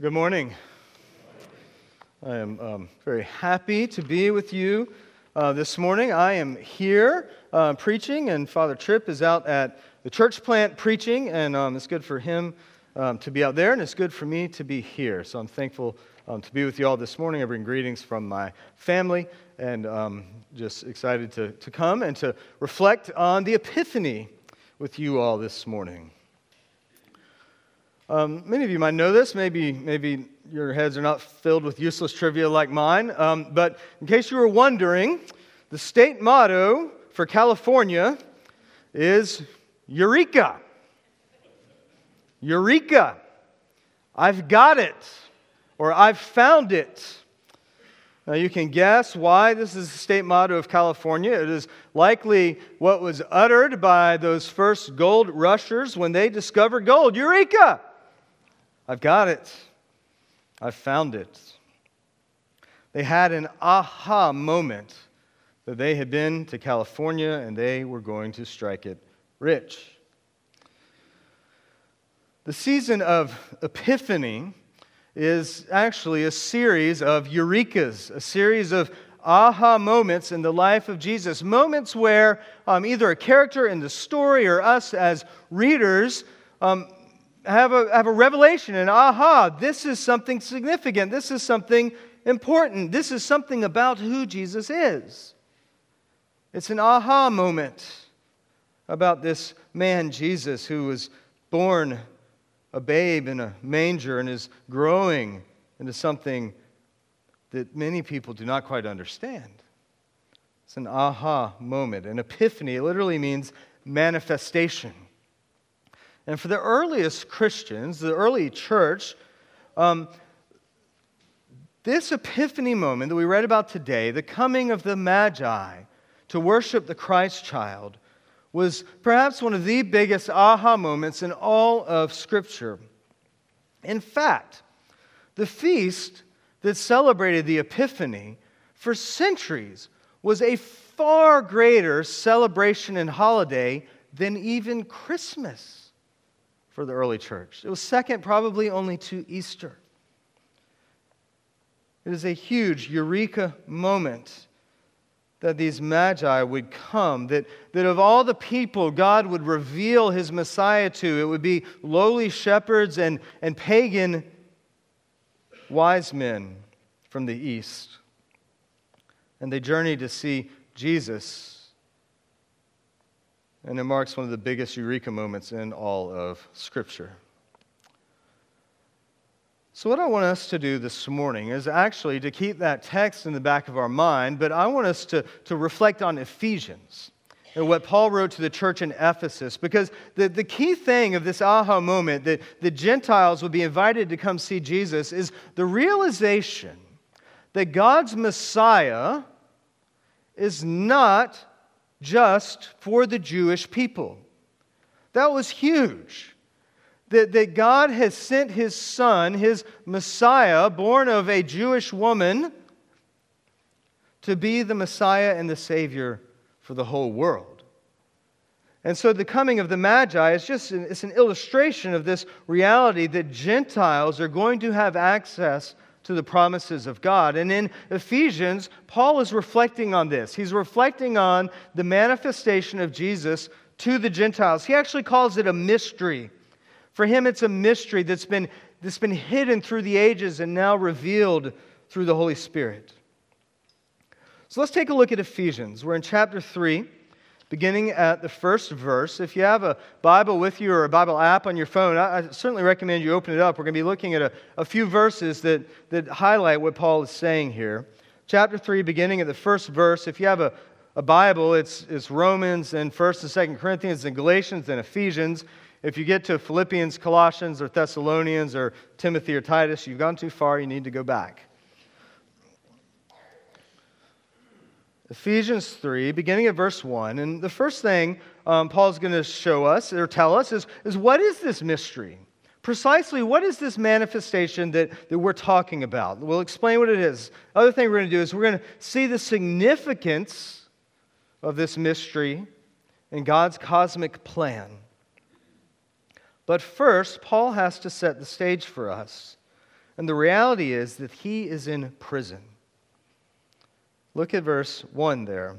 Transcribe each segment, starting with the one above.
Good morning. I am um, very happy to be with you uh, this morning. I am here uh, preaching, and Father Tripp is out at the church plant preaching, and um, it's good for him um, to be out there, and it's good for me to be here. So I'm thankful um, to be with you all this morning. I bring greetings from my family, and um, just excited to, to come and to reflect on the Epiphany with you all this morning. Um, many of you might know this. Maybe, maybe your heads are not filled with useless trivia like mine. Um, but in case you were wondering, the state motto for California is Eureka. Eureka. I've got it, or I've found it. Now, you can guess why this is the state motto of California. It is likely what was uttered by those first gold rushers when they discovered gold. Eureka! I've got it. I've found it. They had an aha moment that they had been to California and they were going to strike it rich. The season of Epiphany is actually a series of eurekas, a series of aha moments in the life of Jesus. Moments where um, either a character in the story or us as readers um, have, a, have a revelation and aha, this is something significant. This is something important. This is something about who Jesus is. It's an aha moment about this man, Jesus, who was born a babe in a manger and is growing into something that many people do not quite understand. It's an aha moment. An epiphany, it literally means manifestation. And for the earliest Christians, the early church, um, this epiphany moment that we read about today, the coming of the Magi to worship the Christ child, was perhaps one of the biggest aha moments in all of Scripture. In fact, the feast that celebrated the Epiphany for centuries was a far greater celebration and holiday than even Christmas for the early church. It was second, probably only to Easter. It is a huge eureka moment that these magi would come, that, that of all the people God would reveal his Messiah to, it would be lowly shepherds and, and pagan wise men from the east. And they journeyed to see Jesus. And it marks one of the biggest eureka moments in all of Scripture. So, what I want us to do this morning is actually to keep that text in the back of our mind, but I want us to, to reflect on Ephesians and what Paul wrote to the church in Ephesus. Because the, the key thing of this aha moment that the Gentiles would be invited to come see Jesus is the realization that God's Messiah is not just for the Jewish people. That was huge that, that God has sent his son, his Messiah, born of a Jewish woman, to be the Messiah and the Savior for the whole world. And so the coming of the Magi is just an, it's an illustration of this reality that Gentiles are going to have access to the promises of God. And in Ephesians, Paul is reflecting on this. He's reflecting on the manifestation of Jesus to the Gentiles. He actually calls it a mystery. For him, it's a mystery that's been, that's been hidden through the ages and now revealed through the Holy Spirit. So let's take a look at Ephesians. We're in chapter 3, beginning at the first verse. If you have a Bible with you or a Bible app on your phone, I, I certainly recommend you open it up. We're going to be looking at a, a few verses that, that highlight what Paul is saying here. Chapter 3, beginning at the first verse. If you have a, a Bible, it's, it's Romans and 1st and 2nd Corinthians and Galatians and Ephesians. If you get to Philippians, Colossians, or Thessalonians, or Timothy or Titus, you've gone too far, you need to go back. Ephesians 3, beginning at verse 1. And the first thing um, Paul's going to show us or tell us is, is what is this mystery? Precisely, what is this manifestation that, that we're talking about? We'll explain what it is. Other thing we're going to do is we're going to see the significance of this mystery in God's cosmic plan. But first, Paul has to set the stage for us. And the reality is that he is in prison. Look at verse 1 there.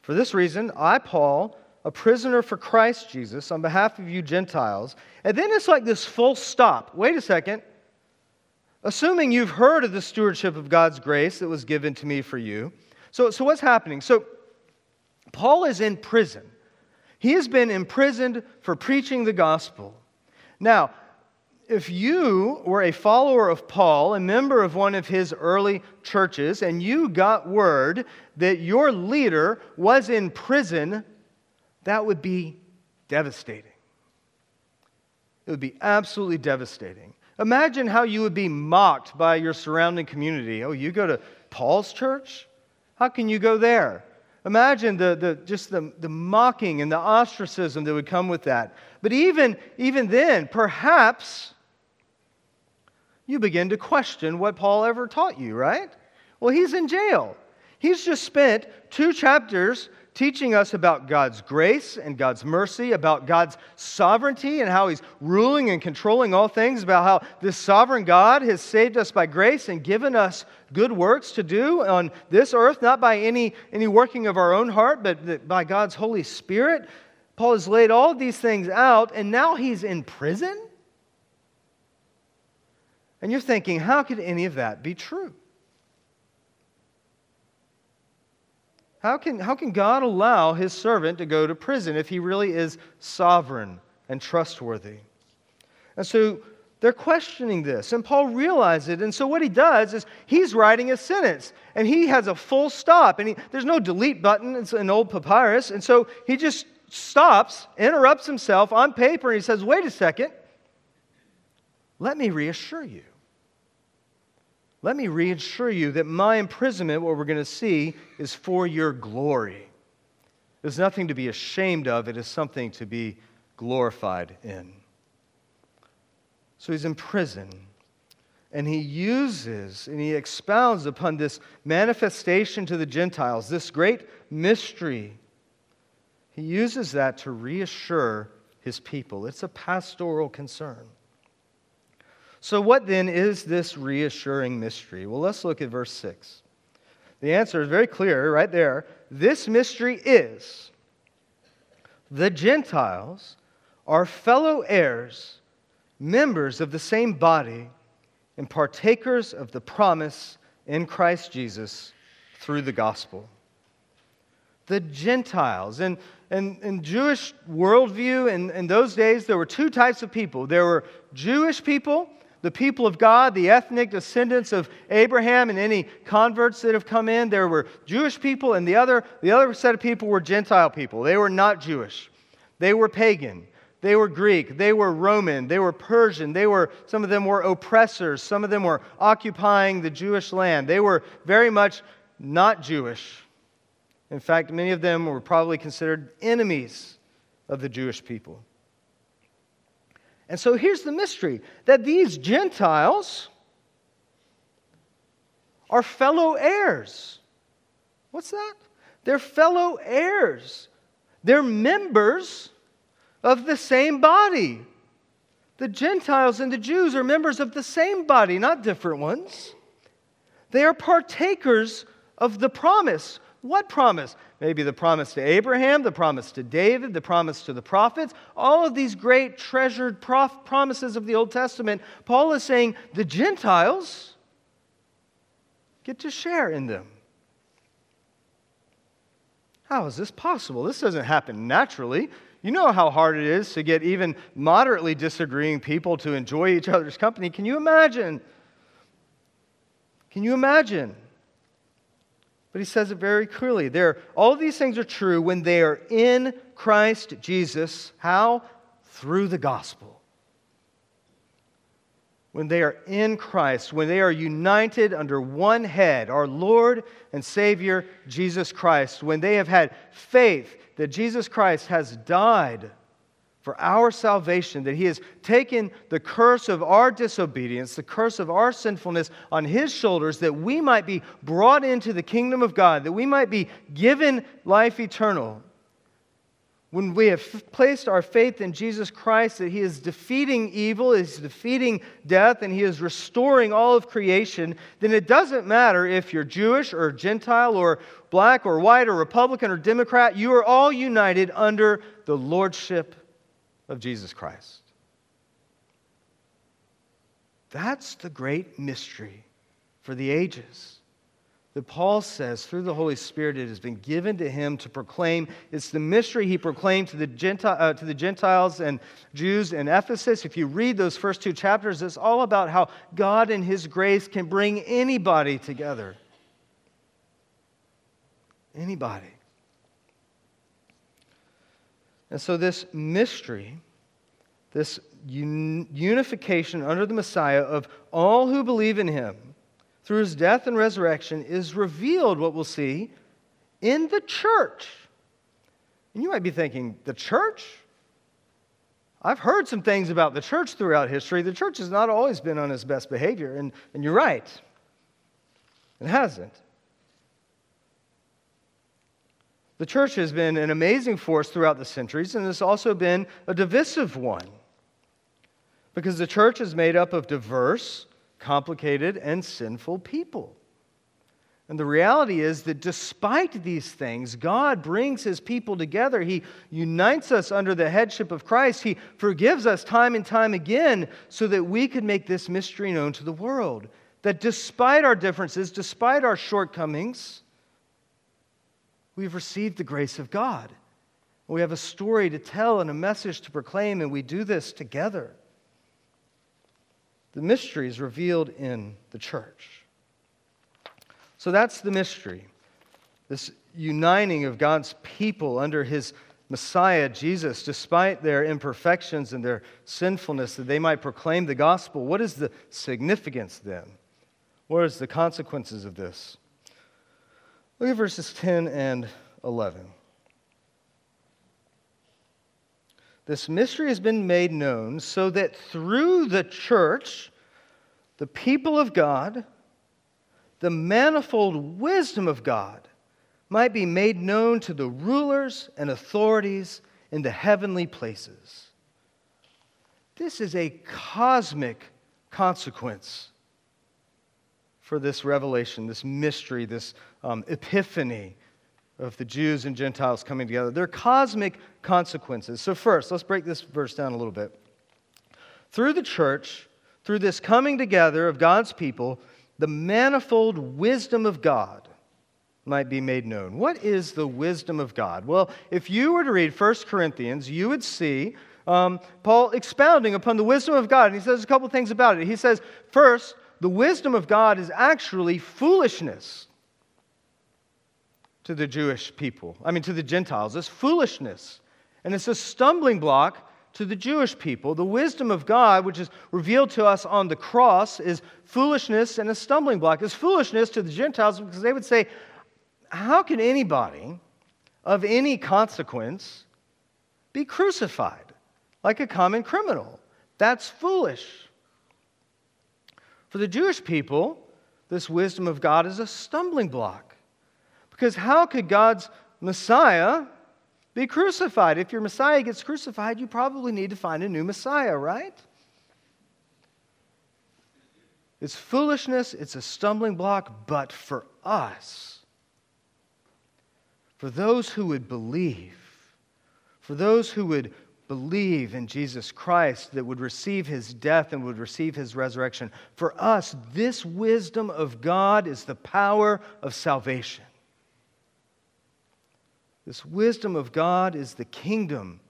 For this reason, I, Paul, a prisoner for Christ Jesus, on behalf of you Gentiles. And then it's like this full stop. Wait a second. Assuming you've heard of the stewardship of God's grace that was given to me for you. So, so what's happening? So, Paul is in prison. He has been imprisoned for preaching the gospel. Now, if you were a follower of Paul, a member of one of his early churches, and you got word that your leader was in prison, that would be devastating. It would be absolutely devastating. Imagine how you would be mocked by your surrounding community. Oh, you go to Paul's church? How can you go there? Imagine the, the, just the, the mocking and the ostracism that would come with that. But even, even then, perhaps you begin to question what Paul ever taught you, right? Well, he's in jail. He's just spent two chapters teaching us about God's grace and God's mercy, about God's sovereignty and how He's ruling and controlling all things, about how this sovereign God has saved us by grace and given us good works to do on this earth, not by any, any working of our own heart, but by God's Holy Spirit. Paul has laid all these things out, and now he's in prison? And you're thinking, how could any of that be true? How can, how can God allow his servant to go to prison if he really is sovereign and trustworthy? And so they're questioning this, and Paul realizes it. And so what he does is he's writing a sentence, and he has a full stop, and he, there's no delete button. It's an old papyrus. And so he just stops, interrupts himself on paper, and he says, Wait a second. Let me reassure you. Let me reassure you that my imprisonment, what we're going to see, is for your glory. There's nothing to be ashamed of, it is something to be glorified in. So he's in prison. And he uses and he expounds upon this manifestation to the Gentiles, this great mystery. He uses that to reassure his people. It's a pastoral concern. So, what then is this reassuring mystery? Well, let's look at verse 6. The answer is very clear right there. This mystery is the Gentiles are fellow heirs, members of the same body, and partakers of the promise in Christ Jesus through the gospel. The Gentiles. And in, in Jewish worldview, in, in those days, there were two types of people there were Jewish people the people of God, the ethnic descendants of Abraham, and any converts that have come in. There were Jewish people, and the other, the other set of people were Gentile people. They were not Jewish, they were pagan. They were Greek, they were Roman, they were Persian, they were some of them were oppressors, some of them were occupying the Jewish land. They were very much not Jewish. In fact, many of them were probably considered enemies of the Jewish people. And so here's the mystery that these Gentiles are fellow heirs. What's that? They're fellow heirs. They're members of the same body. The Gentiles and the Jews are members of the same body, not different ones. They are partakers of the promise. What promise? Maybe the promise to Abraham, the promise to David, the promise to the prophets, all of these great treasured prof- promises of the Old Testament. Paul is saying the Gentiles get to share in them. How is this possible? This doesn't happen naturally. You know how hard it is to get even moderately disagreeing people to enjoy each other's company. Can you imagine? Can you imagine? But he says it very clearly. There, all these things are true when they are in Christ Jesus. How? Through the gospel. When they are in Christ, when they are united under one head, our Lord and Savior, Jesus Christ, when they have had faith that Jesus Christ has died for our salvation, that He has taken the curse of our disobedience, the curse of our sinfulness on His shoulders, that we might be brought into the kingdom of God, that we might be given life eternal. when we have placed our faith in Jesus Christ, that He is defeating evil, He's defeating death, and He is restoring all of creation, then it doesn't matter if you're Jewish or Gentile or black or white or Republican or Democrat, you are all united under the Lordship of Jesus Christ. That's the great mystery for the ages that Paul says through the Holy Spirit it has been given to him to proclaim. It's the mystery he proclaimed to the, Gentile, uh, to the Gentiles and Jews in Ephesus. If you read those first two chapters, it's all about how God in his grace can bring anybody together. Anybody. And so, this mystery, this un- unification under the Messiah of all who believe in him, through his death and resurrection is revealed, what we'll see, in the church. And you might be thinking, the church? I've heard some things about the church throughout history. The church has not always been on its best behavior, and, and you're right. It hasn't. The church has been an amazing force throughout the centuries, and it's also been a divisive one. Because the church is made up of diverse, complicated, and sinful people. And the reality is that despite these things, God brings his people together. He unites us under the headship of Christ. He forgives us time and time again so that we could make this mystery known to the world. That despite our differences, despite our shortcomings, we've received the grace of God. We have a story to tell and a message to proclaim, and we do this together the mysteries revealed in the church. So that's the mystery. This uniting of God's people under his Messiah, Jesus, despite their imperfections and their sinfulness, that they might proclaim the gospel. What is the significance then? What is the consequences of this? Look at verses 10 and 11. This mystery has been made known so that through the church, the people of God, the manifold wisdom of God might be made known to the rulers and authorities in the heavenly places. This is a cosmic consequence for this revelation, this mystery, this um, epiphany of the Jews and Gentiles coming together. They're cosmic consequences. So, first, let's break this verse down a little bit. Through the church, through this coming together of God's people, the manifold wisdom of God might be made known. What is the wisdom of God? Well, if you were to read 1 Corinthians, you would see um, Paul expounding upon the wisdom of God. And he says a couple things about it. He says, first, the wisdom of God is actually foolishness to the Jewish people. I mean, to the Gentiles. It's foolishness. And it's a stumbling block to the Jewish people. The wisdom of God, which is revealed to us on the cross, is foolishness and a stumbling block. It's foolishness to the Gentiles because they would say, How can anybody of any consequence be crucified like a common criminal? That's foolish. For the Jewish people, this wisdom of God is a stumbling block. Because how could God's Messiah be crucified? If your Messiah gets crucified, you probably need to find a new Messiah, right? It's foolishness, it's a stumbling block, but for us, for those who would believe, for those who would believe in Jesus Christ, that would receive his death and would receive his resurrection, for us, this wisdom of God is the power of salvation. This wisdom of God is the kingdom.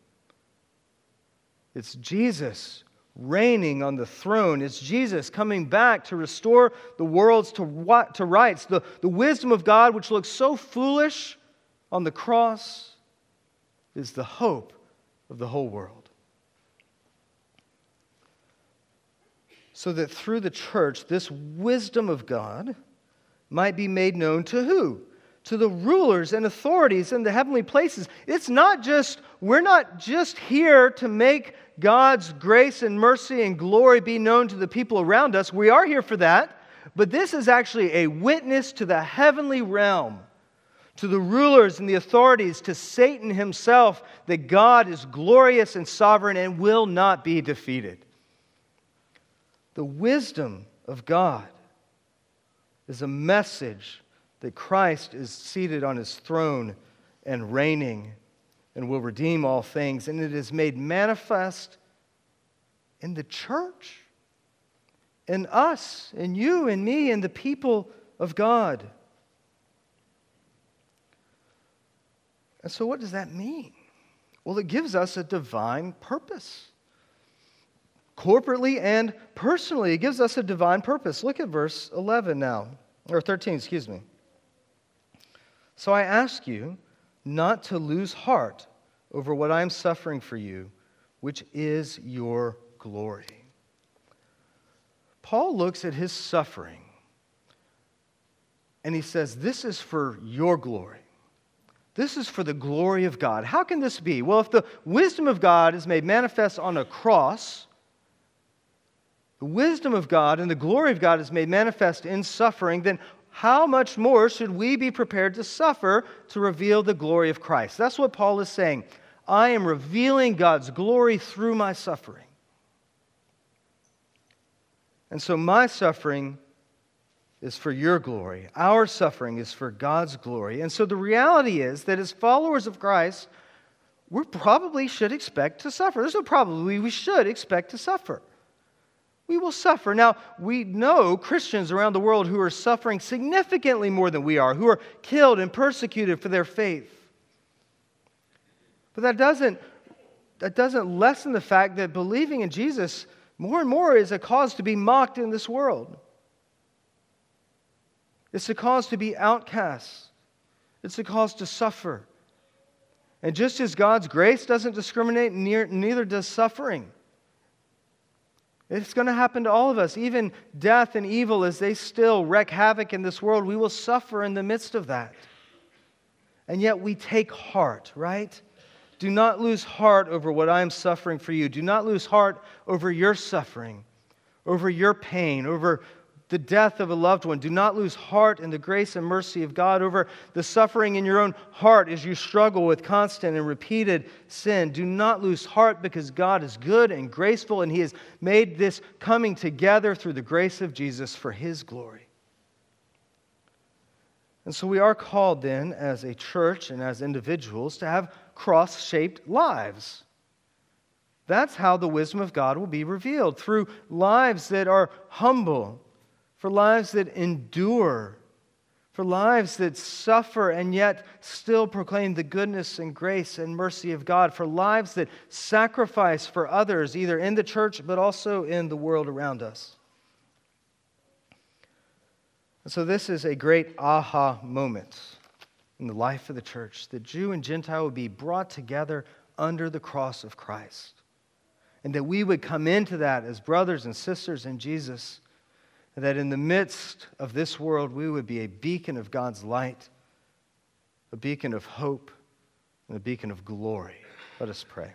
It's Jesus reigning on the throne. It's Jesus coming back to restore the worlds to, what, to rights. The, the wisdom of God, which looks so foolish on the cross, is the hope of the whole world. So that through the church, this wisdom of God might be made known to who? To the rulers and authorities in the heavenly places. It's not just, we're not just here to make God's grace and mercy and glory be known to the people around us. We are here for that, but this is actually a witness to the heavenly realm, to the rulers and the authorities, to Satan himself, that God is glorious and sovereign and will not be defeated. The wisdom of God is a message that Christ is seated on his throne and reigning and will redeem all things. And it is made manifest in the church, in us, in you, in me, in the people of God. And so, what does that mean? Well, it gives us a divine purpose. Corporately and personally, it gives us a divine purpose. Look at verse 11 now, or 13, excuse me. So I ask you not to lose heart over what I am suffering for you, which is your glory. Paul looks at his suffering and he says, This is for your glory. This is for the glory of God. How can this be? Well, if the wisdom of God is made manifest on a cross, the wisdom of God and the glory of God is made manifest in suffering, then how much more should we be prepared to suffer to reveal the glory of Christ? That's what Paul is saying. I am revealing God's glory through my suffering. And so my suffering is for your glory. Our suffering is for God's glory. And so the reality is that as followers of Christ, we probably should expect to suffer. There's no probably, we should expect to suffer. We will suffer. Now, we know Christians around the world who are suffering significantly more than we are, who are killed and persecuted for their faith. But that doesn't, that doesn't lessen the fact that believing in Jesus more and more is a cause to be mocked in this world. It's a cause to be outcast. It's a cause to suffer. And just as God's grace doesn't discriminate, neither does suffering. It's going to happen to all of us. Even death and evil, as they still wreak havoc in this world, we will suffer in the midst of that. And yet we take heart, right? Do not lose heart over what I am suffering for you. Do not lose heart over your suffering, over your pain, over the death of a loved one. Do not lose heart in the grace and mercy of God over the suffering in your own heart as you struggle with constant and repeated sin. Do not lose heart because God is good and graceful and He has made this coming together through the grace of Jesus for His glory. And so we are called then as a church and as individuals to have cross shaped lives. That's how the wisdom of God will be revealed through lives that are humble for lives that endure, for lives that suffer and yet still proclaim the goodness and grace and mercy of God, for lives that sacrifice for others, either in the church but also in the world around us. And so, this is a great aha moment in the life of the church that Jew and Gentile would be brought together under the cross of Christ. And that we would come into that as brothers and sisters in Jesus that in the midst of this world, we would be a beacon of God's light, a beacon of hope, and a beacon of glory. Let us pray.